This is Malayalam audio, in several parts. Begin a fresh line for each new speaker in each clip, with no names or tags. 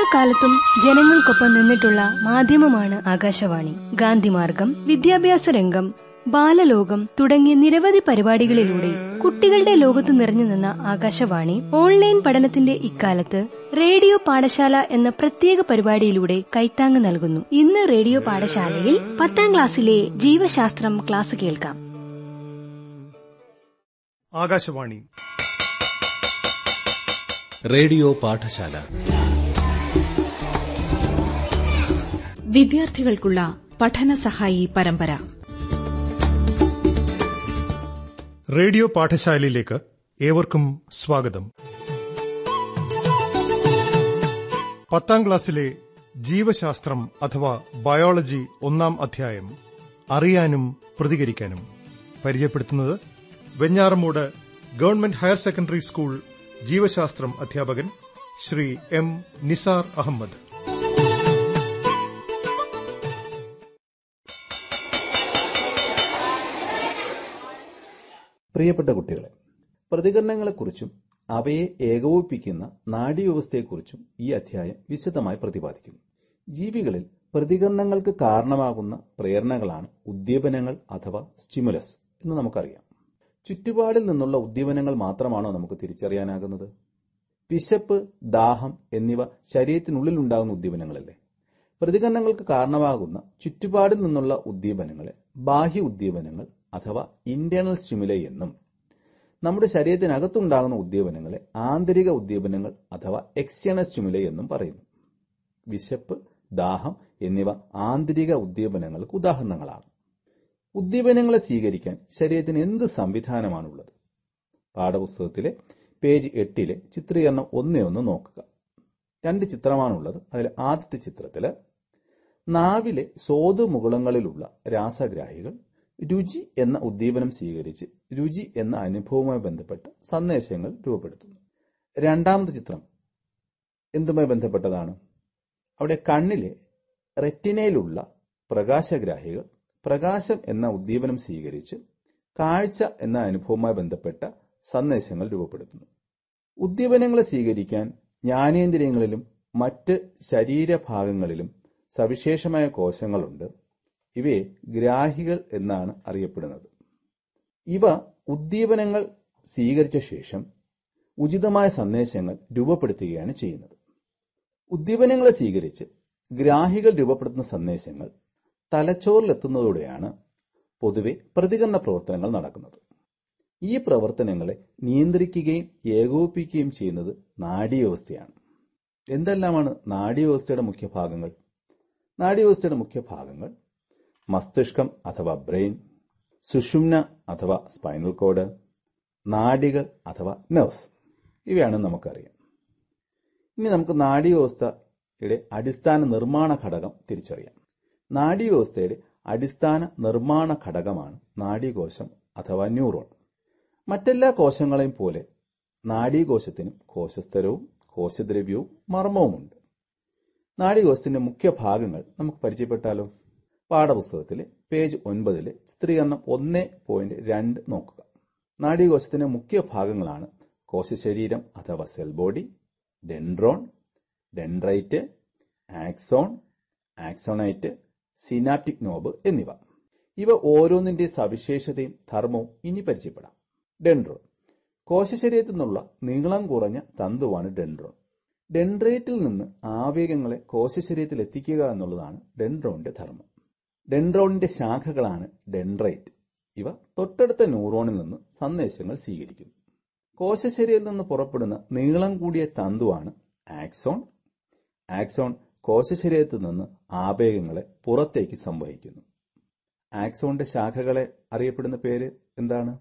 എല്ലാ കാലത്തും ജനങ്ങൾക്കൊപ്പം നിന്നിട്ടുള്ള മാധ്യമമാണ് ആകാശവാണി. ഗാന്ധിമാർഗം വിദ്യാഭ്യാസ രംഗം ബാലലോകം തുടങ്ങിയ നിരവധി പരിപാടികളിലൂടെ കുട്ടികളുടെ ലോകത്ത് നിറഞ്ഞു നിന്ന ആകാശവാണി ഓൺലൈൻ പഠനത്തിന്റെ ഇക്കാലത്ത് റേഡിയോ പാഠശാല എന്ന പ്രത്യേക പരിപാടിയിലൂടെ കൈത്താങ് നൽകുന്നു. ഇന്ന് റേഡിയോ പാഠശാലയിൽ പത്താം ക്ലാസ്സിലെ ജീവശാസ്ത്രം ക്ലാസ് കേൾക്കാം.
ആകാശവാണി.
റേഡിയോ പാഠശാല.
വിദ്യാർത്ഥികൾക്കുള്ള പഠന സഹായി പരമ്പര.
റേഡിയോ പാഠശാലയിലേക്ക് ഏവർക്കും സ്വാഗതം. പത്താം ക്ലാസ്സിലെ ജീവശാസ്ത്രം അഥവാ ബയോളജി ഒന്നാം അധ്യായം അറിയാനും പ്രതികരിക്കാനും പരിചയപ്പെടുത്തുന്നത് Venjaramoodu government higher secondary school ജീവശാസ്ത്രം അധ്യാപകൻ ശ്രീ എം നിസാർ അഹമ്മദ്.
പ്രിയപ്പെട്ട കുട്ടികളെ പ്രതികരണങ്ങളെക്കുറിച്ചും അവയെ ഏകോപിപ്പിക്കുന്ന നാഡീവ്യവസ്ഥയെക്കുറിച്ചും ഈ അധ്യായം വിശദമായി പ്രതിപാദിക്കുന്നു. ജീവികളിൽ പ്രതികരണങ്ങൾക്ക് കാരണമാകുന്ന പ്രേരണകളാണ് ഉദ്ദീപനങ്ങൾ അഥവാ സ്റ്റിമുലസ് എന്ന് നമുക്കറിയാം. ചുറ്റുപാടിൽ നിന്നുള്ള ഉദ്ദീപനങ്ങൾ മാത്രമാണോ നമുക്ക് തിരിച്ചറിയാനാകുന്നത്? വിശപ്പ് ദാഹം എന്നിവ ശരീരത്തിനുള്ളിൽ ഉണ്ടാകുന്ന ഉദ്ദീപനങ്ങളല്ലേ? പ്രതികരണങ്ങൾക്ക് കാരണമാകുന്ന ചുറ്റുപാടിൽ നിന്നുള്ള ഉദ്ദീപനങ്ങളെ ബാഹ്യ ഉദ്ദീപനങ്ങൾ അഥവാ ഇന്റേണൽ സ്റ്റിമുലൈ എന്നും നമ്മുടെ ശരീരത്തിനകത്തുണ്ടാകുന്ന ഉദ്ദീപനങ്ങളെ ആന്തരിക ഉദ്ദീപനങ്ങൾ അഥവാ എക്സ്റ്റേണൽ സ്റ്റിമുലൈ എന്നും പറയുന്നു. വിശപ്പ് ദാഹം എന്നിവ ആന്തരിക ഉദ്ദീപനങ്ങൾക്ക് ഉദാഹരണങ്ങളാണ്. ഉദ്ദീപനങ്ങളെ സ്വീകരിക്കാൻ ശരീരത്തിന് എന്ത് സംവിധാനമാണുള്ളത്? പാഠപുസ്തകത്തിലെ പേജ് എട്ടിലെ ചിത്രീകരണം ഒന്നേ ഒന്ന് നോക്കുക. രണ്ട് ചിത്രമാണുള്ളത്. അതിൽ ആദ്യത്തെ ചിത്രത്തിൽ നാവിലെ സ്വാദുമുകുളങ്ങളിലുള്ള രാസഗ്രാഹികൾ രുചി എന്ന ഉദ്ദീപനം സ്വീകരിച്ച് രുചി എന്ന അനുഭവവുമായി ബന്ധപ്പെട്ട സന്ദേശങ്ങൾ രൂപപ്പെടുത്തുന്നു. രണ്ടാമത്തെ ചിത്രം എന്തുമായി ബന്ധപ്പെട്ടതാണ്? അവിടെ കണ്ണിലെ റെറ്റിനയിലുള്ള പ്രകാശഗ്രാഹികൾ പ്രകാശം എന്ന ഉദ്ദീപനം സ്വീകരിച്ച് കാഴ്ച എന്ന അനുഭവവുമായി ബന്ധപ്പെട്ട സന്ദേശങ്ങൾ രൂപപ്പെടുത്തുന്നു. ഉദ്ദീപനങ്ങളെ സ്വീകരിക്കാൻ ജ്ഞാനേന്ദ്രിയങ്ങളിലും മറ്റ് ശരീരഭാഗങ്ങളിലും സവിശേഷമായ കോശങ്ങളുണ്ട്. ഇവയെ ഗ്രാഹികൾ എന്നാണ് അറിയപ്പെടുന്നത്. ഇവ ഉദ്ദീപനങ്ങൾ സ്വീകരിച്ച ശേഷം ഉചിതമായ സന്ദേശങ്ങൾ രൂപപ്പെടുത്തുകയാണ് ചെയ്യുന്നത്. ഉദ്ദീപനങ്ങളെ സ്വീകരിച്ച് ഗ്രാഹികൾ രൂപപ്പെടുത്തുന്ന സന്ദേശങ്ങൾ തലച്ചോറിലെത്തുന്നതോടെയാണ് പൊതുവെ പ്രതികരണ പ്രവർത്തനങ്ങൾ നടക്കുന്നത്. ഈ പ്രവർത്തനങ്ങളെ നിയന്ത്രിക്കുകയും ഏകോപിപ്പിക്കുകയും ചെയ്യുന്നത് നാഡീവ്യവസ്ഥയാണ്. എന്തെല്ലാമാണ് നാഡീവ്യവസ്ഥയുടെ മുഖ്യ ഭാഗങ്ങൾ നാഡീവ്യവസ്ഥയുടെ മുഖ്യ ഭാഗങ്ങൾ മസ്തിഷ്കം അഥവാ ബ്രെയിൻ സുഷുമ്ന അഥവാ സ്പൈനൽ കോഡ് നാഡികൾ അഥവാ നെർവ്സ്. ഇവയാണ് നമുക്കറിയാം. ഇനി നമുക്ക് നാഡീവ്യവസ്ഥയുടെ അടിസ്ഥാന നിർമ്മാണ ഘടകം തിരിച്ചറിയാം. നാഡീവ്യവസ്ഥയുടെ അടിസ്ഥാന നിർമ്മാണ ഘടകമാണ് നാഡീകോശം അഥവാ ന്യൂറോൺ. മറ്റെല്ലാ കോശങ്ങളെയും പോലെ നാഡീകോശത്തിനും കോശസ്തരവും കോശദ്രവ്യവും മർമ്മവുമുണ്ട്. നാഡീകോശത്തിന്റെ മുഖ്യ ഭാഗങ്ങൾ നമുക്ക് പരിചയപ്പെട്ടാലോ? പാഠപുസ്തകത്തിലെ പേജ് ഒൻപതിലെ ചിത്രീകരണം ഒന്ന് പോയിന്റ് രണ്ട് നോക്കുക. നാഡീകോശത്തിന്റെ മുഖ്യ ഭാഗങ്ങളാണ് കോശശരീരം അഥവാ cell body dendron dendrite axon axonite synaptic knob എന്നിവ. ഇവ ഓരോന്നിന്റെ സവിശേഷതയും ധർമ്മവും ഇനി പരിചയപ്പെടാം. ഡെൻഡ്രോൺ കോശശരീരത്തിൽ നിന്നുള്ള നീളം കുറഞ്ഞ തന്തുവാണ് ഡെൻഡ്രോൺ ഡെൻഡ്രൈറ്റിൽ നിന്ന് ആവേഗങ്ങളെ കോശശരീരത്തിൽ എത്തിക്കുക എന്നുള്ളതാണ് ഡെൻഡ്രോണിന്റെ ധർമ്മം. ഡെൻഡ്രോണിന്റെ ശാഖകളാണ് ഡെൻഡ്രൈറ്റ്. ഇവ തൊട്ടടുത്ത ന്യൂറോണിൽ നിന്ന് സന്ദേശങ്ങൾ സ്വീകരിക്കുന്നു. കോശശരീരത്തിൽ നിന്ന് പുറപ്പെടുന്ന നീളം കൂടിയ തന്തുവാണ് ആക്സോൺ. ആക്സോൺ കോശശരീരത്തിൽ നിന്ന് ആവേഗങ്ങളെ പുറത്തേക്ക് സംവഹിക്കുന്നു. ആക്സോണിന്റെ ശാഖകളെ അറിയപ്പെടുന്ന പേര് എന്താണ്?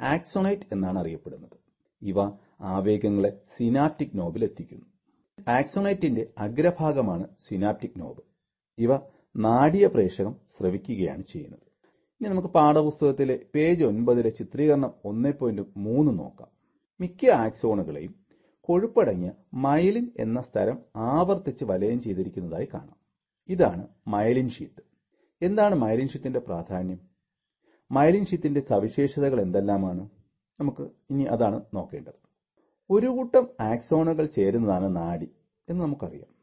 ആക്സോണൈറ്റ് എന്നാണ് അറിയപ്പെടുന്നത്. ഇവ ആവേഗങ്ങളെ സിനാപ്റ്റിക് നോബിൽ എത്തിക്കുന്നു. ആക്സോണൈറ്റിന്റെ അഗ്രഭാഗമാണ് സിനാപ്റ്റിക് നോബ്. ഇവ നാഡീയ പ്രേക്ഷകം ശ്രവിക്കുകയാണ് ചെയ്യുന്നത്. ഇനി നമുക്ക് പാഠപുസ്തകത്തിലെ പേജ് ഒൻപതിലെ ചിത്രീകരണം ഒന്നേ പോയിന്റ് മൂന്ന് നോക്കാം. മിക്ക ആക്സോണുകളെയും കൊഴുപ്പടങ്ങിയ മൈലിൻ എന്ന സ്ഥലം ആവർത്തിച്ച് വലയം ചെയ്തിരിക്കുന്നതായി കാണാം. ഇതാണ് മൈലിൻ ഷീത്ത് എന്താണ് മൈലിൻ ഷീത്തിന്റെ പ്രാധാന്യം? മൈലിൻ ഷീത്തിന്റെ സവിശേഷതകൾ എന്തെല്ലാമാണ്? നമുക്ക് ഇനി അതാണ് നോക്കേണ്ടത്. ഒരു കൂട്ടം ആക്സോണുകൾ ചേരുന്നതാണ് നാഡി എന്ന് നമുക്കറിയാം.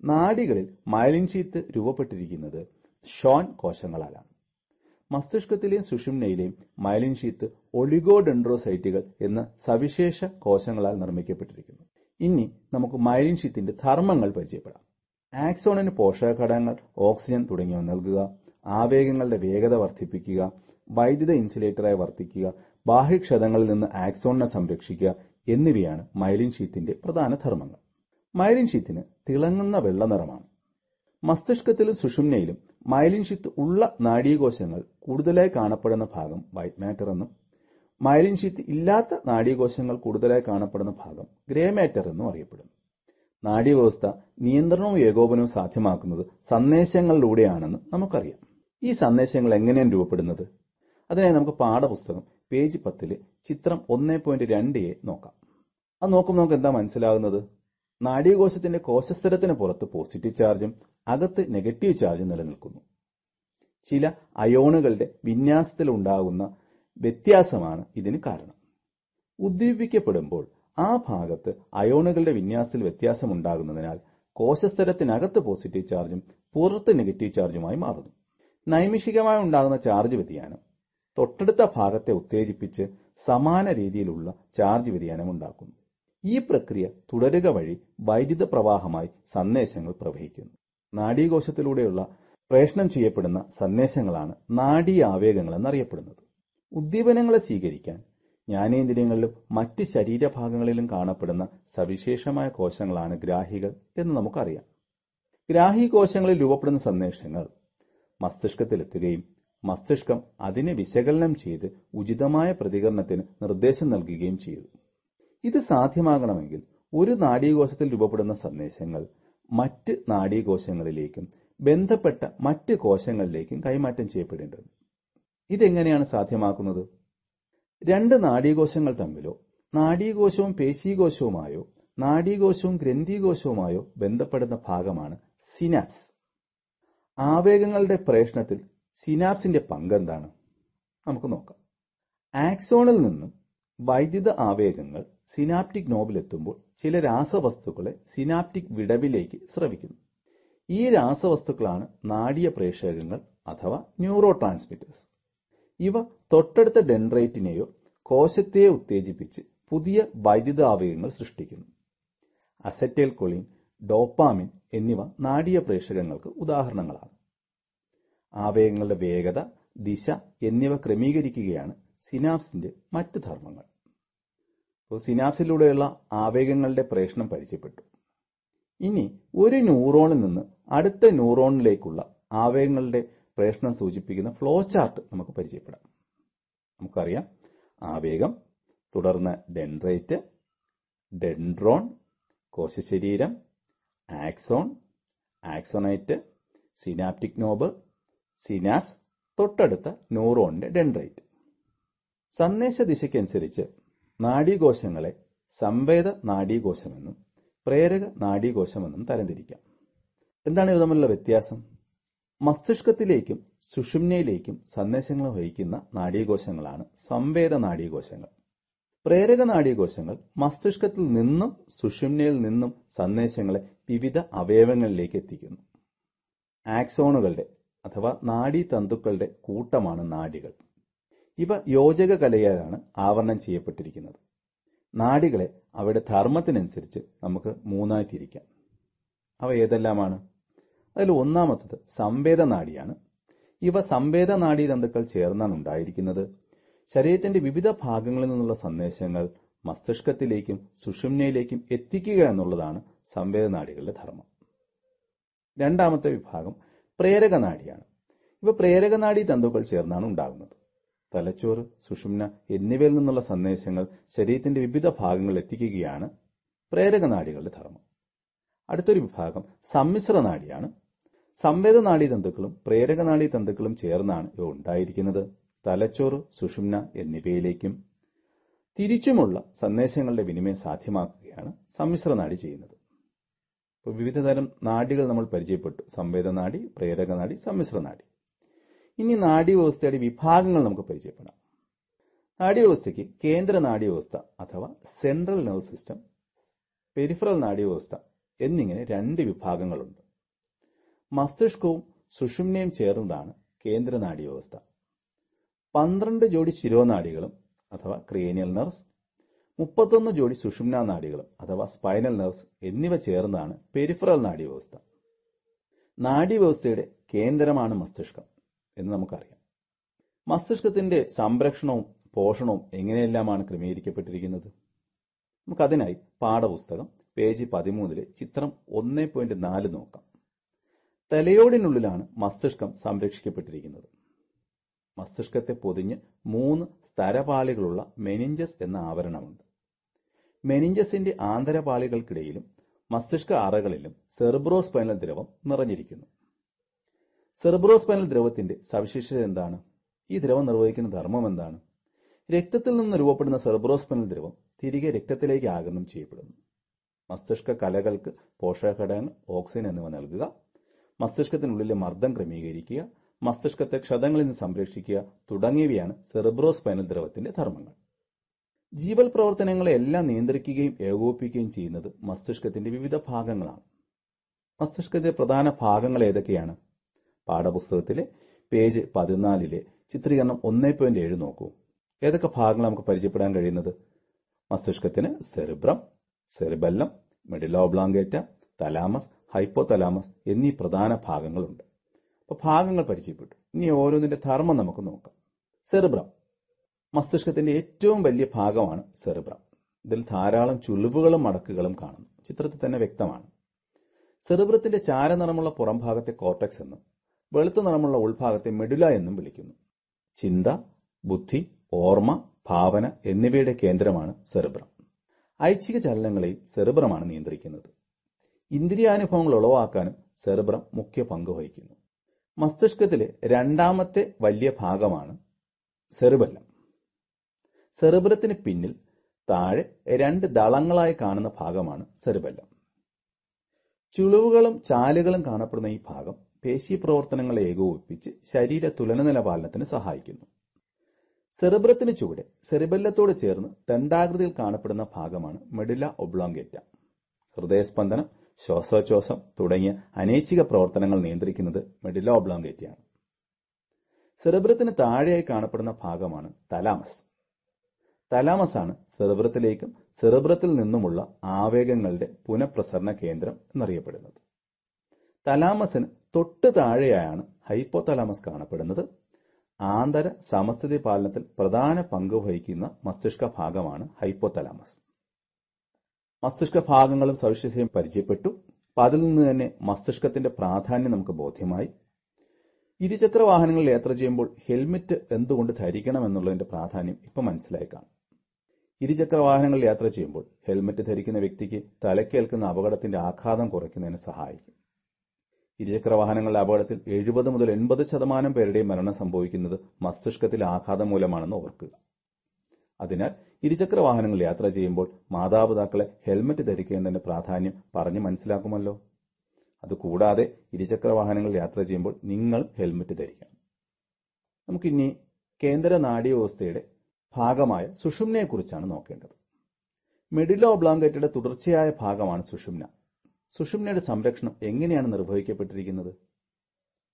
നാഡികളിൽ മയലിൻ ഷീത്ത് രൂപപ്പെട്ടിരിക്കുന്നത് ഷോൺ കോശങ്ങളാലാണ്. മസ്തിഷ്കത്തിലെയും സുഷുമ്നയിലെയും മയലിൻ ഷീത്ത് ഒളിഗോഡെൻഡ്രോസൈറ്റുകൾ എന്ന സവിശേഷ കോശങ്ങളാൽ നിർമ്മിക്കപ്പെട്ടിരിക്കുന്നു. ഇനി നമുക്ക് മയലിൻ ഷീത്തിന്റെ ധർമ്മങ്ങൾ പരിചയപ്പെടാം. ആക്സോണിന് പോഷകഘടകങ്ങൾ ഓക്സിജൻ തുടങ്ങിയവ നൽകുക ആവേഗങ്ങളുടെ വേഗത വർദ്ധിപ്പിക്കുക വൈദ്യുത ഇൻസുലേറ്ററായി വർദ്ധിക്കുക ബാഹ്യക്ഷതങ്ങളിൽ നിന്ന് ആക്സോണിനെ സംരക്ഷിക്കുക എന്നിവയാണ് മൈലിൻ ഷീത്തിന്റെ പ്രധാന ധർമ്മങ്ങൾ. മൈലിൻ ഷീത്തിന് തിളങ്ങുന്ന വെള്ള നിറമാണ്. മസ്തിഷ്കത്തിലും സുഷുമ്നയിലും മൈലിൻ ഷീത്ത് ഉള്ള നാഡീകോശങ്ങൾ കൂടുതലായി കാണപ്പെടുന്ന ഭാഗം വൈറ്റ് മാറ്റർ എന്നും മൈലിൻ ഷീത്ത് ഇല്ലാത്ത നാഡീകോശങ്ങൾ കൂടുതലായി കാണപ്പെടുന്ന ഭാഗം ഗ്രേ മാറ്റർ എന്നും അറിയപ്പെടുന്നു. നാഡീവ്യവസ്ഥ നിയന്ത്രണവും ഏകോപനവും സാധ്യമാക്കുന്നത് സന്ദേശങ്ങളിലൂടെയാണെന്ന് നമുക്കറിയാം. ഈ സന്ദേശങ്ങൾ എങ്ങനെയാണ് രൂപപ്പെടുന്നത്? അതിനായി നമുക്ക് പാഠപുസ്തകം പേജ് പത്തിൽ ചിത്രം ഒന്നേ പോയിന്റ് രണ്ടേ നോക്കാം. അത് നോക്കുമ്പോൾ നമുക്ക് എന്താ മനസ്സിലാകുന്നത്? നാഡീകോശത്തിന്റെ കോശസ്ഥലത്തിന് പുറത്ത് പോസിറ്റീവ് ചാർജും അകത്ത് നെഗറ്റീവ് ചാർജും നിലനിൽക്കുന്നു. ചില അയോണുകളുടെ വിന്യാസത്തിൽ ഉണ്ടാകുന്ന വ്യത്യാസമാണ് ഇതിന് കാരണം. ഉദ്ദീപിക്കപ്പെടുമ്പോൾ ആ ഭാഗത്ത് അയോണുകളുടെ വിന്യാസത്തിൽ വ്യത്യാസം ഉണ്ടാകുന്നതിനാൽ കോശസ്ഥലത്തിനകത്ത് പോസിറ്റീവ് ചാർജും പുറത്ത് നെഗറ്റീവ് ചാർജുമായി മാറുന്നു. നൈമിഷികമായി ഉണ്ടാകുന്ന ചാർജ് വ്യതിയാനം തൊട്ടടുത്ത ഭാഗത്തെ ഉത്തേജിപ്പിച്ച് സമാന രീതിയിലുള്ള ചാർജ് വ്യതിയാനം ഉണ്ടാക്കുന്നു. ഈ പ്രക്രിയ തുടരുക വഴി വൈദ്യുത പ്രവാഹമായി സന്ദേശങ്ങൾ പ്രവഹിക്കുന്നു. നാഡീകോശത്തിലൂടെയുള്ള പ്രേഷണം ചെയ്യപ്പെടുന്ന സന്ദേശങ്ങളാണ് നാഡീ ആവേഗങ്ങൾ എന്നറിയപ്പെടുന്നത് ഉദ്ദീപനങ്ങളെ സ്വീകരിക്കാൻ ജ്ഞാനേന്ദ്രിയങ്ങളിലും മറ്റ് ശരീരഭാഗങ്ങളിലും കാണപ്പെടുന്ന സവിശേഷമായ കോശങ്ങളാണ് ഗ്രാഹികൾ എന്ന് നമുക്കറിയാം. ഗ്രാഹി കോശങ്ങളിൽ രൂപപ്പെടുന്ന സന്ദേശങ്ങൾ മസ്തിഷ്കത്തിലെത്തുകയും മസ്തിഷ്കം അതിനെ വിശകലനം ചെയ്ത് ഉചിതമായ പ്രതികരണത്തിന് നിർദ്ദേശം നൽകുകയും ചെയ്തു. ഇത് സാധ്യമാകണമെങ്കിൽ ഒരു നാഡീകോശത്തിൽ രൂപപ്പെടുന്ന സന്ദേശങ്ങൾ മറ്റ് നാഡീകോശങ്ങളിലേക്കും ബന്ധപ്പെട്ട മറ്റ് കോശങ്ങളിലേക്കും കൈമാറ്റം ചെയ്യപ്പെടേണ്ടത് ഇതെങ്ങനെയാണ് സാധ്യമാക്കുന്നത്? രണ്ട് നാഡീകോശങ്ങൾ തമ്മിലോ നാഡീകോശവും പേശീകോശവുമായോ നാഡീകോശവും ഗ്രന്ഥികോശവുമായോ ബന്ധപ്പെടുന്ന ഭാഗമാണ് സിനാപ്സ്. ആവേഗങ്ങളുടെ പ്രേഷണത്തിൽ സിനാപ്സിന്റെ പങ്കെന്താണ്? നമുക്ക് നോക്കാം. ആക്സോണിൽ നിന്നും വൈദ്യുത ആവേഗങ്ങൾ സിനാപ്റ്റിക് നോബിലെത്തുമ്പോൾ ചില രാസവസ്തുക്കളെ സിനാപ്റ്റിക് വിടവിലേക്ക് സ്രവിക്കുന്നു. ഈ രാസവസ്തുക്കളാണ് നാഡീയ പ്രേഷകങ്ങൾ അഥവാ ന്യൂറോ ട്രാൻസ്മിറ്റേഴ്സ് ഇവ തൊട്ടടുത്ത ഡെൻഡ്രൈറ്റിനെയോ കോശത്തെയോ ഉത്തേജിപ്പിച്ച് പുതിയ വൈദ്യുതാവേഗങ്ങൾ സൃഷ്ടിക്കുന്നു. അസറ്റൈൽ കൊളിൻ ഡോപ്പാമിൻ എന്നിവ നാഡീയ പ്രേഷകങ്ങൾക്ക് ഉദാഹരണങ്ങളാണ്. ആവേഗങ്ങളുടെ വേഗത ദിശ എന്നിവ ക്രമീകരിക്കുകയാണ് സിനാപ്സിന്റെ മറ്റ് ധർമ്മങ്ങൾ. സിനാപ്സിലൂടെയുള്ള ആവേഗങ്ങളുടെ പ്രേഷണം പരിചയപ്പെട്ടു. ഇനി ഒരു ന്യൂറോണിൽ നിന്ന് അടുത്ത ന്യൂറോണിലേക്കുള്ള ആവേഗങ്ങളുടെ പ്രേഷണം സൂചിപ്പിക്കുന്ന ഫ്ലോ ചാർട്ട് നമുക്ക് പരിചയപ്പെടാം. നമുക്കറിയാം. ആവേഗം തുടർന്ന് dendrite dendron കോശശരീരം axon axonite synaptic knob synapse തൊട്ടടുത്ത ന്യൂറോണിന്റെ ഡെൻഡ്രൈറ്റ്. സന്ദേശ ദിശയ്ക്കനുസരിച്ച് നാഡീകോശങ്ങളെ സംവേദ നാഡീകോശമെന്നും പ്രേരക നാഡീകോശമെന്നും തരംതിരിക്കാം. എന്താണ് ഇവ തമ്മിലുള്ള വ്യത്യാസം? മസ്തിഷ്കത്തിലേക്കും സുഷുമ്നയിലേക്കും സന്ദേശങ്ങൾ വഹിക്കുന്ന നാഡീകോശങ്ങളാണ് സംവേദ നാഡീകോശങ്ങൾ. പ്രേരക നാഡീകോശങ്ങൾ മസ്തിഷ്കത്തിൽ നിന്നും സുഷുമ്നയിൽ നിന്നും സന്ദേശങ്ങളെ വിവിധ അവയവങ്ങളിലേക്ക് എത്തിക്കുന്നു. ആക്സോണുകളുടെ അഥവാ നാഡീതന്തുക്കളുടെ കൂട്ടമാണ് നാഡികൾ. ഇവ യോജക കലയാലാണ് ആവരണം ചെയ്യപ്പെട്ടിരിക്കുന്നത്. നാഡികളെ അവയുടെ ധർമ്മത്തിനനുസരിച്ച് നമുക്ക് മൂന്നായി തിരിക്കാം അവ ഏതെല്ലാമാണ്? അതിൽ ഒന്നാമത്തത് സംവേദ നാഡിയാണ് ഇവ സംവേദ നാഡീതന്തുക്കൾ ചേർന്നാണ് ഉണ്ടായിരിക്കുന്നത്. ശരീരത്തിന്റെ വിവിധ ഭാഗങ്ങളിൽ നിന്നുള്ള സന്ദേശങ്ങൾ മസ്തിഷ്കത്തിലേക്കും സുഷുമ്നയിലേക്കും എത്തിക്കുക എന്നുള്ളതാണ് സംവേദ നാഡികളുടെ ധർമ്മം. രണ്ടാമത്തെ വിഭാഗം പ്രേരക നാഡിയാണ് ഇവ പ്രേരക നാഡീ തന്തുക്കൾ ചേർന്നാണ് ഉണ്ടാകുന്നത്. തലച്ചോറ് സുഷുമ്ന എന്നിവയിൽ നിന്നുള്ള സന്ദേശങ്ങൾ ശരീരത്തിന്റെ വിവിധ ഭാഗങ്ങളിൽ എത്തിക്കുകയാണ് പ്രേരക നാടികളുടെ ധർമ്മം. അടുത്തൊരു വിഭാഗം സമ്മിശ്ര നാടിയാണ് സംവേദ നാടി തന്തുക്കളും പ്രേരക നാടി തന്തുക്കളും ചേർന്നാണ് ഇവ ഉണ്ടായിരിക്കുന്നത്. തലച്ചോറ് സുഷുമ്ന എന്നിവയിലേക്കും തിരിച്ചുമുള്ള സന്ദേശങ്ങളുടെ വിനിമയം സാധ്യമാക്കുകയാണ് സമ്മിശ്ര നാഡി ചെയ്യുന്നത്. വിവിധതരം നാഡികൾ നമ്മൾ പരിചയപ്പെട്ടു. സംവേദ നാഡി പ്രേരക നാഡി സമ്മിശ്ര നാഡി. ഇനി നാഡീവ്യവസ്ഥയുടെ വിഭാഗങ്ങൾ നമുക്ക് പരിചയപ്പെടാം. നാഡീവ്യവസ്ഥയ്ക്ക് കേന്ദ്ര നാഡീവ്യവസ്ഥ അഥവാ സെൻട്രൽ നെർവ് സിസ്റ്റം പെരിഫറൽ നാഡീവ്യവസ്ഥ എന്നിങ്ങനെ രണ്ട് വിഭാഗങ്ങളുണ്ട്. മസ്തിഷ്കവും സുഷുമ്നയും ചേർന്നതാണ് കേന്ദ്ര നാഡീവ്യവസ്ഥ. പന്ത്രണ്ട് ജോഡി ശിരോനാഡികളും അഥവാ ക്രേനിയൽ നെർവ്സ് മുപ്പത്തൊന്ന് ജോഡി സുഷുമ്ന നാഡികളും അഥവാ സ്പൈനൽ നെർവ്സ് എന്നിവ ചേർന്നതാണ് പെരിഫറൽ നാഡീവ്യവസ്ഥ. നാഡീവ്യവസ്ഥയുടെ കേന്ദ്രമാണ് മസ്തിഷ്കം. എന്ന് നമുക്കറിയാം. മസ്തിഷ്കത്തിന്റെ സംരക്ഷണവും പോഷണവും എങ്ങനെയെല്ലാമാണ് ക്രമീകരിക്കപ്പെട്ടിരിക്കുന്നത്? നമുക്കതിനായി പാഠപുസ്തകം പേജ് പതിമൂന്നിലെ ചിത്രം ഒന്ന് പോയിന്റ് നാല് നോക്കാം. തലയോടിനുള്ളിലാണ് മസ്തിഷ്കം സംരക്ഷിക്കപ്പെട്ടിരിക്കുന്നത്. മസ്തിഷ്കത്തെ പൊതിഞ്ഞ് മൂന്ന് സ്തരപാളികളുള്ള മെനിഞ്ചസ് എന്ന ആവരണമുണ്ട്. മെനിഞ്ചസിന്റെ ആന്തരപാളികൾക്കിടയിലും മസ്തിഷ്ക അറകളിലും സെർബ്രോസ്പൈനൽ ദ്രവം നിറഞ്ഞിരിക്കുന്നു. സെർബ്രോസ്പൈനൽ ദ്രവത്തിന്റെ സവിശേഷത എന്താണ്? ഈ ദ്രവം നിർവഹിക്കുന്ന ധർമ്മം എന്താണ്? രക്തത്തിൽ നിന്ന് രൂപപ്പെടുന്ന സെർബ്രോസ്പൈനൽ ദ്രവം തിരികെ രക്തത്തിലേക്ക് ആഗിരണം ചെയ്യപ്പെടുന്നു. മസ്തിഷ്ക കലകൾക്ക് പോഷകഘടകങ്ങൾ ഓക്സിജൻ എന്നിവ നൽകുക. മസ്തിഷ്കത്തിനുള്ളിലെ മർദ്ദം ക്രമീകരിക്കുക. മസ്തിഷ്കത്തെ ക്ഷതങ്ങളിൽ നിന്ന് സംരക്ഷിക്കുക തുടങ്ങിയവയാണ് സെറിബ്രോസ്പൈനൽ ദ്രവത്തിന്റെ ധർമ്മങ്ങൾ. ജീവൽ പ്രവർത്തനങ്ങളെ എല്ലാം നിയന്ത്രിക്കുകയും ഏകോപിപ്പിക്കുകയും ചെയ്യുന്നത് മസ്തിഷ്കത്തിന്റെ വിവിധ ഭാഗങ്ങളാണ്. മസ്തിഷ്കത്തിന്റെ പ്രധാന ഭാഗങ്ങൾ ഏതൊക്കെയാണ്? പാഠപുസ്തകത്തിലെ പേജ് പതിനാലിലെ ചിത്രീകരണം ഒന്നേ പോയിന്റ് ഏഴ് നോക്കൂ. ഏതൊക്കെ ഭാഗങ്ങൾ നമുക്ക് പരിചയപ്പെടാൻ കഴിയുന്നത്? മസ്തിഷ്കത്തിന് cerebrum cerebellum medulla oblongata thalamus hypothalamus എന്നീ പ്രധാന ഭാഗങ്ങളുണ്ട്. അപ്പൊ ഭാഗങ്ങൾ പരിചയപ്പെട്ടു. ഇനി ഓരോന്നിന്റെ ധർമ്മം നമുക്ക് നോക്കാം. സെറിബ്രം. മസ്തിഷ്കത്തിന്റെ ഏറ്റവും വലിയ ഭാഗമാണ് സെറിബ്രം. ഇതിൽ ധാരാളം ചുളിവുകളും മടക്കുകളും കാണുന്നു. ചിത്രത്തിൽ തന്നെ വ്യക്തമാണ്. സെറിബ്രത്തിന്റെ ചാരനിറമുള്ള പുറംഭാഗത്തെ കോർട്ടക്സ് എന്നും വെളുത്ത നിറമുള്ള ഉൾഭാഗത്തെ മെഡുല എന്നും വിളിക്കുന്നു. ചിന്ത ബുദ്ധി ഓർമ്മ ഭാവന എന്നിവയുടെ കേന്ദ്രമാണ് സെറിബ്രം. ഐച്ഛിക ചലനങ്ങളെയും സെറിബ്രമാണ് നിയന്ത്രിക്കുന്നത്. ഇന്ദ്രിയാനുഭവങ്ങൾ ഉളവാക്കാനും സെറിബ്രം മുഖ്യ പങ്ക് വഹിക്കുന്നു. മസ്തിഷ്കത്തിലെ രണ്ടാമത്തെ വലിയ ഭാഗമാണ് സെറിബല്ലം. സെറിബ്രത്തിന് പിന്നിൽ താഴെ രണ്ട് ദളങ്ങളായി കാണുന്ന ഭാഗമാണ് സെറിബല്ലം. ചുളിവുകളും ചാലുകളും കാണപ്പെടുന്ന ഈ ഭാഗം പേശി പ്രവർത്തനങ്ങളെ ഏകോപിപ്പിച്ച് ശരീര തുലനനില പാലനത്തിന് സഹായിക്കുന്നു. സെറിബ്രത്തിന് ചുവടെ സെറിബല്ലത്തോട് ചേർന്ന് ദണ്ഡാകൃതിയിൽ കാണപ്പെടുന്ന ഭാഗമാണ് മെഡില ഒബ്ലോങ്കേറ്റ ഹൃദയസ്പന്ദനം ശ്വാസോച്ഛ്വാസം തുടങ്ങിയ അനൈച്ഛിക പ്രവർത്തനങ്ങൾ നിയന്ത്രിക്കുന്നത് മെഡില ഒബ്ലോങ്കേറ്റയാണ് സെറിബ്രത്തിന് താഴെയായി കാണപ്പെടുന്ന ഭാഗമാണ് തലാമസ്. തലാമസ് ആണ് സെറിബ്രത്തിലേക്കും സെറിബ്രത്തിൽ നിന്നുമുള്ള ആവേഗങ്ങളുടെ പുനഃപ്രസരണ കേന്ദ്രം എന്നറിയപ്പെടുന്നത്. തലാമസിന് തൊട്ട് താഴെയായാണ് ഹൈപ്പോതലാമസ് കാണപ്പെടുന്നത്. ആന്തര സമസ്ഥിതി പാലനത്തിൽ പ്രധാന പങ്ക് വഹിക്കുന്ന മസ്തിഷ്ക ഭാഗമാണ് ഹൈപ്പോതലാമസ്. മസ്തിഷ്ക ഭാഗങ്ങളും സവിശേഷയും പരിചയപ്പെട്ടു. അപ്പൊ അതിൽ നിന്ന് തന്നെ മസ്തിഷ്കത്തിന്റെ പ്രാധാന്യം നമുക്ക് ബോധ്യമായി. ഇരുചക്ര വാഹനങ്ങളിൽ യാത്ര ചെയ്യുമ്പോൾ ഹെൽമെറ്റ് എന്തുകൊണ്ട് ധരിക്കണം എന്നുള്ളതിന്റെ പ്രാധാന്യം ഇപ്പൊ മനസ്സിലായി കാണും. ഇരുചക്ര വാഹനങ്ങളിൽ യാത്ര ചെയ്യുമ്പോൾ ഹെൽമെറ്റ് ധരിക്കുന്ന വ്യക്തിക്ക് തലക്കേൽക്കുന്ന അപകടത്തിന്റെ ആഘാതം കുറയ്ക്കുന്നതിന് സഹായിക്കും. ഇരുചക്ര വാഹനങ്ങളുടെ അപകടത്തിൽ എഴുപത് മുതൽ എൺപത് ശതമാനം പേരുടെയും മരണം സംഭവിക്കുന്നത് മസ്തിഷ്കത്തിൽ ആഘാതം മൂലമാണെന്ന് ഓർക്കുക. അതിനാൽ ഇരുചക്ര വാഹനങ്ങളിൽ യാത്ര ചെയ്യുമ്പോൾ മാതാപിതാക്കളെ ഹെൽമറ്റ് ധരിക്കേണ്ടതിന്റെ പ്രാധാന്യം പറഞ്ഞു മനസ്സിലാക്കുമല്ലോ. അതുകൂടാതെ ഇരുചക്ര വാഹനങ്ങളിൽ യാത്ര ചെയ്യുമ്പോൾ നിങ്ങൾ ഹെൽമറ്റ് ധരിക്കണം. നമുക്കിനി കേന്ദ്ര നാഡീവ്യവസ്ഥയുടെ ഭാഗമായ സുഷുമ്നയെക്കുറിച്ചാണ് നോക്കേണ്ടത്. മെഡിലോ ഒബ്ലാങ്കേറ്റയുടെ തുടർച്ചയായ ഭാഗമാണ് സുഷുമ്ന. സുഷുമ്നയുടെ സംരക്ഷണം എങ്ങനെയാണ് നിർവഹിക്കപ്പെട്ടിരിക്കുന്നത്?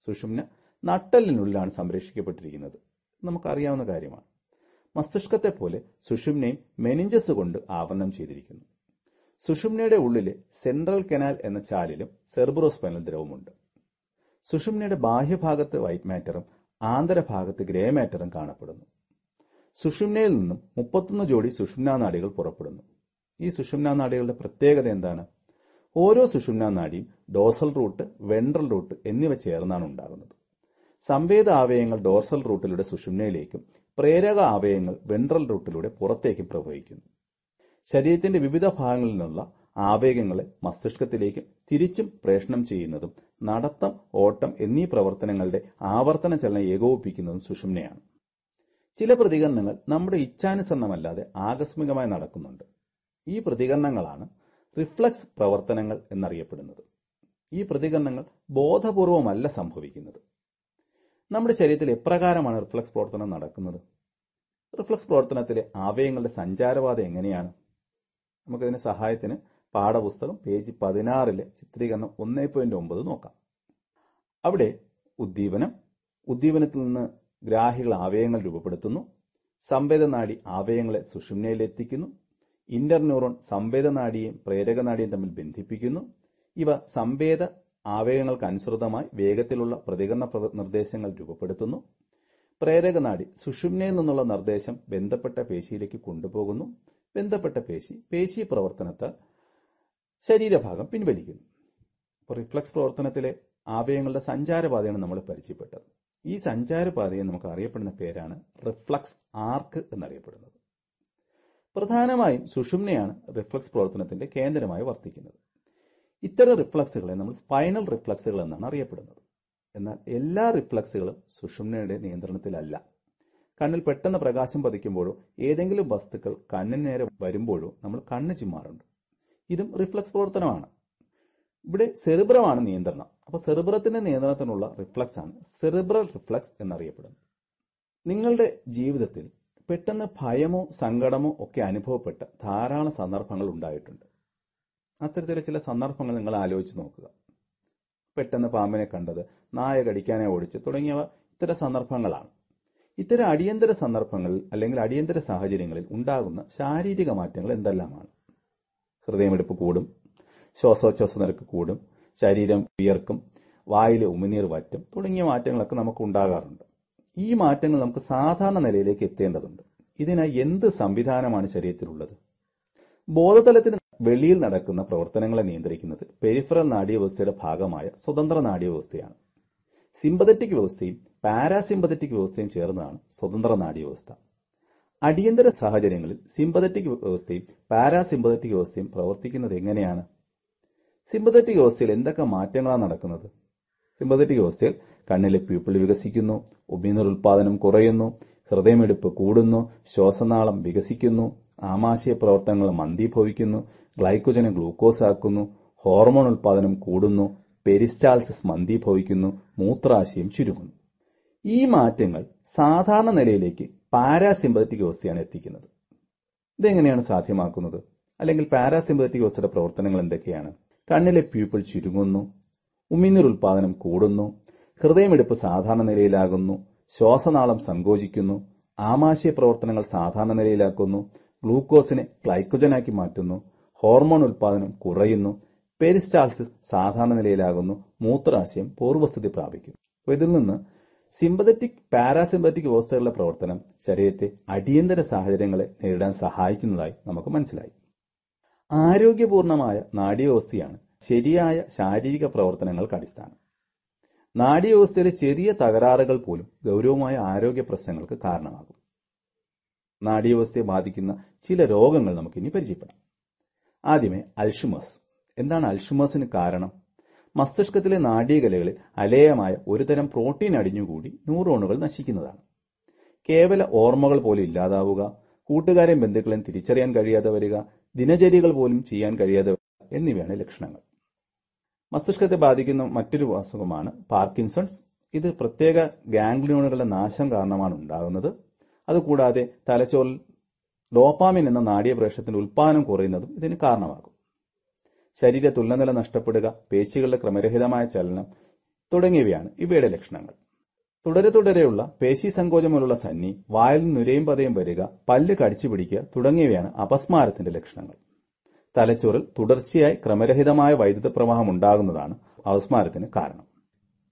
സുഷുമ്ന നട്ടലിനുള്ളിലാണ് സംരക്ഷിക്കപ്പെട്ടിരിക്കുന്നത്. നമുക്കറിയാവുന്ന കാര്യമാണ്. മസ്തിഷ്കത്തെ പോലെ സുഷുമ്നയും മെനിഞ്ചസ് കൊണ്ട് ആവരണം ചെയ്തിരിക്കുന്നു. സുഷുമ്നയുടെ ഉള്ളിലെ സെൻട്രൽ കനാൽ എന്ന ചാലിലും സെർബ്രോസ്പൈനൽ ദ്രവമുണ്ട്. സുഷുമ്നയുടെ ബാഹ്യഭാഗത്ത് വൈറ്റ് മാറ്ററും ആന്തരഭാഗത്ത് ഗ്രേ മാറ്ററും കാണപ്പെടുന്നു. സുഷുമ്നയിൽ നിന്നും മുപ്പത്തൊന്ന് ജോഡി സുഷുമ്നാ നാഡികൾ പുറപ്പെടുന്നു. ഈ സുഷുമ്നാ നാഡികളുടെ പ്രത്യേകത എന്താണ്? ഓരോ സുഷുമ്നാ നാഡിയും ഡോസൽ റൂട്ട് വെൻട്രൽ റൂട്ട് എന്നിവ ചേർന്നാണ് ഉണ്ടാകുന്നത്. സംവേദ ആവയങ്ങൾ ഡോസൽ റൂട്ടിലൂടെ സുഷുമ്നയിലേക്കും പ്രേരക ആവയങ്ങൾ വെൻട്രൽ റൂട്ടിലൂടെ പുറത്തേക്കും പ്രവഹിക്കുന്നു. ശരീരത്തിന്റെ വിവിധ ഭാഗങ്ങളിൽ നിന്നുള്ള ആവേഗങ്ങളെ മസ്തിഷ്കത്തിലേക്കും തിരിച്ചും പ്രേഷണം ചെയ്യുന്നതും നടത്തം ഓട്ടം എന്നീ പ്രവർത്തനങ്ങളുടെ ആവർത്തന ചലനം ഏകോപിപ്പിക്കുന്നതും സുഷുമ്നയാണ്. ചില പ്രതികരണങ്ങൾ നമ്മുടെ ഇച്ഛാനുസരണമല്ലാതെ ആകസ്മികമായി നടക്കുന്നുണ്ട്. ഈ പ്രതികരണങ്ങളാണ് റിഫ്ലക്സ് പ്രവർത്തനങ്ങൾ എന്നറിയപ്പെടുന്നത്. ഈ പ്രതികരണങ്ങൾ ബോധപൂർവമല്ല സംഭവിക്കുന്നത്. നമ്മുടെ ശരീരത്തിൽ എപ്രകാരമാണ് റിഫ്ലക്സ് പ്രവർത്തനം നടക്കുന്നത്? റിഫ്ലക്സ് പ്രവർത്തനത്തിലെ ആവയങ്ങളുടെ സഞ്ചാരപാത എങ്ങനെയാണ്? നമുക്കതിന് സഹായത്തിന് പാഠപുസ്തകം പേജ് പതിനാറിലെ ചിത്രീകരണം ഒന്നേ പോയിന്റ് ഒമ്പത് നോക്കാം. അവിടെ ഉദ്ദീപനം ഉദ്ദീപനത്തിൽ നിന്ന് ഗ്രാഹികൾ ആവയങ്ങൾ രൂപപ്പെടുത്തുന്നു സംവേദനാടി ആവയങ്ങളെ സുഷുമ്നയിൽ എത്തിക്കുന്നു ഇന്റർന്യൂറോൺ പ്രേരക നാടിയും തമ്മിൽ ബന്ധിപ്പിക്കുന്നു. ഇവ സംവേദ ആവേഗങ്ങൾക്കനുസൃതമായി വേഗത്തിലുള്ള പ്രതികരണ പ്ര- നിർദ്ദേശങ്ങൾ രൂപപ്പെടുത്തുന്നു. പ്രേരക നാടി സുഷുമ്നയിൽ നിന്നുള്ള നിർദ്ദേശം ബന്ധപ്പെട്ട പേശിയിലേക്ക് കൊണ്ടുപോകുന്നു. ബന്ധപ്പെട്ട പേശി പേശി പ്രവർത്തനത്താൽ ശരീരഭാഗം പിൻവലിക്കുന്നു. റിഫ്ലക്സ് പ്രവർത്തനത്തിലെ ആവയങ്ങളുടെ സഞ്ചാരപാതയാണ് നമ്മൾ പരിചയപ്പെട്ടത്. ഈ സഞ്ചാരപാതയെ നമുക്ക് അറിയപ്പെടുന്ന പേരാണ് റിഫ്ലക്സ് ആർക്ക് എന്നറിയപ്പെടുന്നത്. പ്രധാനമായും സുഷുമ്നയാണ് റിഫ്ലക്സ് പ്രവർത്തനത്തിന്റെ കേന്ദ്രമായി വർത്തിക്കുന്നത്. ഇത്തരം റിഫ്ലക്സുകളെ നമ്മൾ സ്പൈനൽ റിഫ്ലക്സുകൾ എന്നാണ് അറിയപ്പെടുന്നത്. എന്നാൽ എല്ലാ റിഫ്ലക്സുകളും സുഷുമ്നയുടെ നിയന്ത്രണത്തിലല്ല. കണ്ണിൽ പെട്ടെന്ന് പ്രകാശം പതിക്കുമ്പോഴോ ഏതെങ്കിലും വസ്തുക്കൾ കണ്ണിന് നേരെ വരുമ്പോഴോ നമ്മൾ കണ്ണ് ചിമ്മാറുണ്ട്. ഇതും റിഫ്ലക്സ് പ്രവർത്തനമാണ്. ഇവിടെ സെറിബ്രമാണ് നിയന്ത്രണം. അപ്പൊ സെറിബ്രത്തിന്റെ നിയന്ത്രണത്തിനുള്ള റിഫ്ലക്സ് ആണ് സെറിബ്രൽ റിഫ്ലക്സ് എന്നറിയപ്പെടുന്നത്. നിങ്ങളുടെ ജീവിതത്തിൽ പെട്ടെന്ന് ഭയമോ സങ്കടമോ ഒക്കെ അനുഭവപ്പെട്ട ധാരാളം സന്ദർഭങ്ങൾ ഉണ്ടായിട്ടുണ്ട്. അത്തരത്തിലെ ചില സന്ദർഭങ്ങൾ നിങ്ങൾ ആലോചിച്ച് നോക്കുക. പെട്ടെന്ന് പാമ്പിനെ കണ്ടത് നായ കടിക്കാനെ ഓടിച്ച് തുടങ്ങിയവ ഇത്തരം സന്ദർഭങ്ങളാണ്. ഇത്തരം അടിയന്തര സന്ദർഭങ്ങളിൽ അല്ലെങ്കിൽ അടിയന്തര സാഹചര്യങ്ങളിൽ ഉണ്ടാകുന്ന ശാരീരിക മാറ്റങ്ങൾ എന്തെല്ലാമാണ്? ഹൃദയമെടുപ്പ് കൂടും ശ്വാസോച്ഛ്വാസ നിരക്ക് കൂടും ശരീരം വിയർക്കും വായിൽ ഉമിനീർ വറ്റും തുടങ്ങിയ മാറ്റങ്ങളൊക്കെ നമുക്ക് ഉണ്ടാകാറുണ്ട്. ഈ മാറ്റങ്ങൾ നമുക്ക് സാധാരണ നിലയിലേക്ക് എത്തേണ്ടതുണ്ട്. ഇതിനായി എന്ത് സംവിധാനമാണ് ശരീരത്തിലുള്ളത്? ബോധതലത്തിന് വെളിയിൽ നടക്കുന്ന പ്രവർത്തനങ്ങളെ നിയന്ത്രിക്കുന്നത് പെരിഫറൽ നാഡീവ്യവസ്ഥയുടെ ഭാഗമായ സ്വതന്ത്ര നാഡീവ്യവസ്ഥയാണ്. സിമ്പതറ്റിക് വ്യവസ്ഥയും പാരാസിമ്പതറ്റിക് വ്യവസ്ഥയും ചേർന്നതാണ് സ്വതന്ത്ര നാഡീവ്യവസ്ഥ. അടിയന്തര സാഹചര്യങ്ങളിൽ സിമ്പതറ്റിക് വ്യവസ്ഥയും പാരാസിമ്പതറ്റിക് വ്യവസ്ഥയും പ്രവർത്തിക്കുന്നത് എങ്ങനെയാണ്? സിമ്പതറ്റിക് വ്യവസ്ഥയിൽ എന്തൊക്കെ മാറ്റങ്ങളാണ് നടക്കുന്നത്? സിമ്പതറ്റിക് വ്യവസ്ഥയിൽ കണ്ണിലെ പ്യൂപ്പിൾ വികസിക്കുന്നു ഉമിനീർ ഉൽപാദനം കുറയുന്നു ഹൃദയമിടിപ്പ് കൂടുന്നു ശ്വാസനാളം വികസിക്കുന്നു ആമാശയ പ്രവർത്തനങ്ങൾ മന്ദീഭവിക്കുന്നു ഗ്ലൈക്കോജനെ ഗ്ലൂക്കോസ് ആക്കുന്നു ഹോർമോൺ ഉൽപാദനം കൂടുന്നു പെരിസ്റ്റാൾസിസ് മന്ദീഭവിക്കുന്നു മൂത്രാശയം ചുരുങ്ങുന്നു. ഈ മാറ്റങ്ങൾ സാധാരണ നിലയിലേക്ക് പാരാസിമ്പതറ്റിക് വ്യവസ്ഥയാണ് എത്തിക്കുന്നത്. ഇതെങ്ങനെയാണ് സാധ്യമാക്കുന്നത്? അല്ലെങ്കിൽ പാരാസിമ്പതറ്റിക് വ്യവസ്ഥയുടെ പ്രവർത്തനങ്ങൾ എന്തൊക്കെയാണ്? കണ്ണിലെ പ്യൂപ്പിൾ ചുരുങ്ങുന്നു ഉമിനീർ ഉൽപാദനം കൂടുന്നു ഹൃദയമിടിപ്പ് സാധാരണ നിലയിലാകുന്നു ശ്വാസനാളം സങ്കോചിക്കുന്നു ആമാശയ പ്രവർത്തനങ്ങൾ സാധാരണ നിലയിലാക്കുന്നു ഗ്ലൂക്കോസിനെ ഗ്ലൈക്കോജനാക്കി മാറ്റുന്നു ഹോർമോൺ ഉൽപാദനം കുറയുന്നു പെരിസ്റ്റാൾസിസ് സാധാരണ നിലയിലാകുന്നു മൂത്രാശയം പൂർവസ്ഥിതി പ്രാപിക്കും അപ്പോൾ ഇതിൽ നിന്ന് സിമ്പതറ്റിക് പാരാസിമ്പതറ്റിക് വ്യവസ്ഥകളുടെ പ്രവർത്തനം ശരീരത്തെ അടിയന്തര സാഹചര്യങ്ങളെ നേരിടാൻ സഹായിക്കുന്നതായി നമുക്ക് മനസ്സിലായി. ആരോഗ്യപൂർണമായ നാഡീവ്യവസ്ഥയാണ് ശരിയായ ശാരീരിക പ്രവർത്തനങ്ങൾക്ക് അടിസ്ഥാനം. നാഡീവ്യവസ്ഥയിലെ ചെറിയ തകരാറുകൾ പോലും ഗൗരവമായ ആരോഗ്യ പ്രശ്നങ്ങൾക്ക് കാരണമാകും. നാഡീവ്യവസ്ഥയെ ബാധിക്കുന്ന ചില രോഗങ്ങൾ നമുക്ക് ഇനി പരിചയപ്പെടാം. ആദ്യമേ അൽഷുമസ്. എന്താണ് അൽഷുമസിന് കാരണം? മസ്തിഷ്കത്തിലെ നാഡീകലകളിൽ അലേയമായ ഒരുതരം പ്രോട്ടീൻ അടിഞ്ഞുകൂടി ന്യൂറോണുകൾ നശിക്കുന്നതാണ്. കേവല ഓർമ്മകൾ പോലും ഇല്ലാതാവുക കൂട്ടുകാരെയും ബന്ധുക്കളെയും തിരിച്ചറിയാൻ കഴിയാതെ വരിക ദിനചര്യകൾ പോലും ചെയ്യാൻ കഴിയാതെ വരിക എന്നിവയാണ് ലക്ഷണങ്ങൾ. മസ്തിഷ്കത്തെ ബാധിക്കുന്ന മറ്റൊരു അസുഖമാണ് പാർക്കിൻസൺസ്. ഇത് പ്രത്യേക ഗാംഗ്ലിയോണുകളുടെ നാശം കാരണമാണ് ഉണ്ടാകുന്നത്. അതുകൂടാതെ തലച്ചോറിൽ ഡോപ്പാമിൻ എന്ന നാഡീയപ്രേഷത്തിന്റെ ഉൽപ്പാദനം കുറയുന്നതും ഇതിന് കാരണമാകും. ശരീര തുലനില നഷ്ടപ്പെടുക പേശികളുടെ ക്രമരഹിതമായ ചലനം തുടങ്ങിയവയാണ് ഇവയുടെ ലക്ഷണങ്ങൾ. തുടരെ തുടരെയുള്ള പേശി സങ്കോചം പോലുള്ള സന്നി വായിൽ നുരയും പതയും വരിക പല്ല് കടിച്ചു പിടിക്കുക തുടങ്ങിയവയാണ് അപസ്മാരത്തിന്റെ ലക്ഷണങ്ങൾ. തലച്ചോറിൽ തുടർച്ചയായി ക്രമരഹിതമായ വൈദ്യുത പ്രവാഹം ഉണ്ടാകുന്നതാണ് അപസ്മാരത്തിന് കാരണം.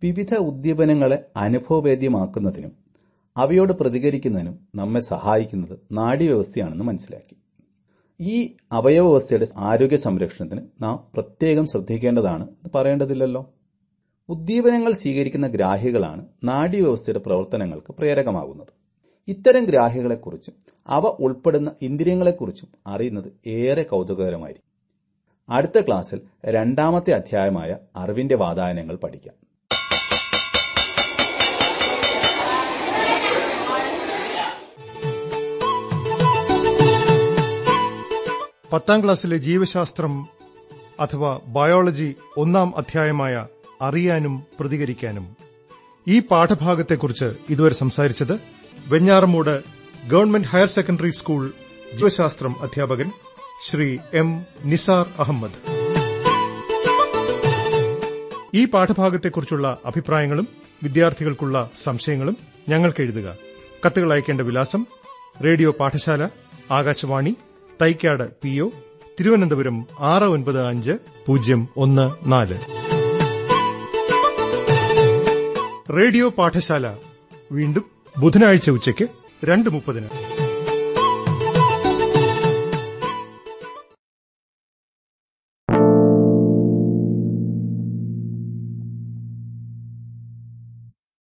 വിവിധ ഉദ്ദീപനങ്ങളെ അനുഭവവേദ്യമാക്കുന്നതിനും അവയോട് പ്രതികരിക്കുന്നതിനും നമ്മെ സഹായിക്കുന്നത് നാഡീവ്യവസ്ഥയാണെന്ന് മനസ്സിലാക്കി. ഈ അവയവവ്യവസ്ഥയുടെ ആരോഗ്യ സംരക്ഷണത്തിന് നാം പ്രത്യേകം ശ്രദ്ധിക്കേണ്ടതാണ് എന്ന് പറയേണ്ടതില്ലല്ലോ. ഉദ്ദീപനങ്ങൾ സ്വീകരിക്കുന്ന ഗ്രാഹികളാണ് നാഡീവ്യവസ്ഥയുടെ പ്രവർത്തനങ്ങൾക്ക് പ്രേരകമാകുന്നത്. ഇത്തരം ഗ്രാഹികളെക്കുറിച്ചും അവ ഉൾപ്പെടുന്ന ഇന്ദ്രിയങ്ങളെക്കുറിച്ചും അറിയുന്നത് ഏറെ കൗതുകകരമായിരിക്കും. അടുത്ത ക്ലാസ്സിൽ രണ്ടാമത്തെ അധ്യായമായ അറിവിന്റെ വാതായനങ്ങൾ പഠിക്കാം.
പത്താം ക്ലാസ്സിലെ ജീവശാസ്ത്രം അഥവാ ബയോളജി ഒന്നാം അധ്യായമായ അറിയാനും പ്രതികരിക്കാനും ഈ പാഠഭാഗത്തെക്കുറിച്ച് ഇതുവരെ സംസാരിച്ചത് Venjaramoodu government higher secondary school ജീവശാസ്ത്രം അധ്യാപകൻ ശ്രീ എം നിസാർ അഹമ്മദ്. ഈ പാഠഭാഗത്തെക്കുറിച്ചുള്ള അഭിപ്രായങ്ങളും വിദ്യാർത്ഥികൾക്കുള്ള സംശയങ്ങളും ഞങ്ങൾക്ക് എഴുതുക. കത്തുകൾ അയക്കേണ്ട വിലാസം റേഡിയോ പാഠശാല ആകാശവാണി തൈക്കാട് പി ഒ തിരുവനന്തപുരം ആറ് ഒൻപത് അഞ്ച് പൂജ്യം ഒന്ന് നാല്. റേഡിയോ പാഠശാല. വീണ്ടും ബുധനാഴ്ച ഉച്ചയ്ക്ക് രണ്ട് മുപ്പതിന്.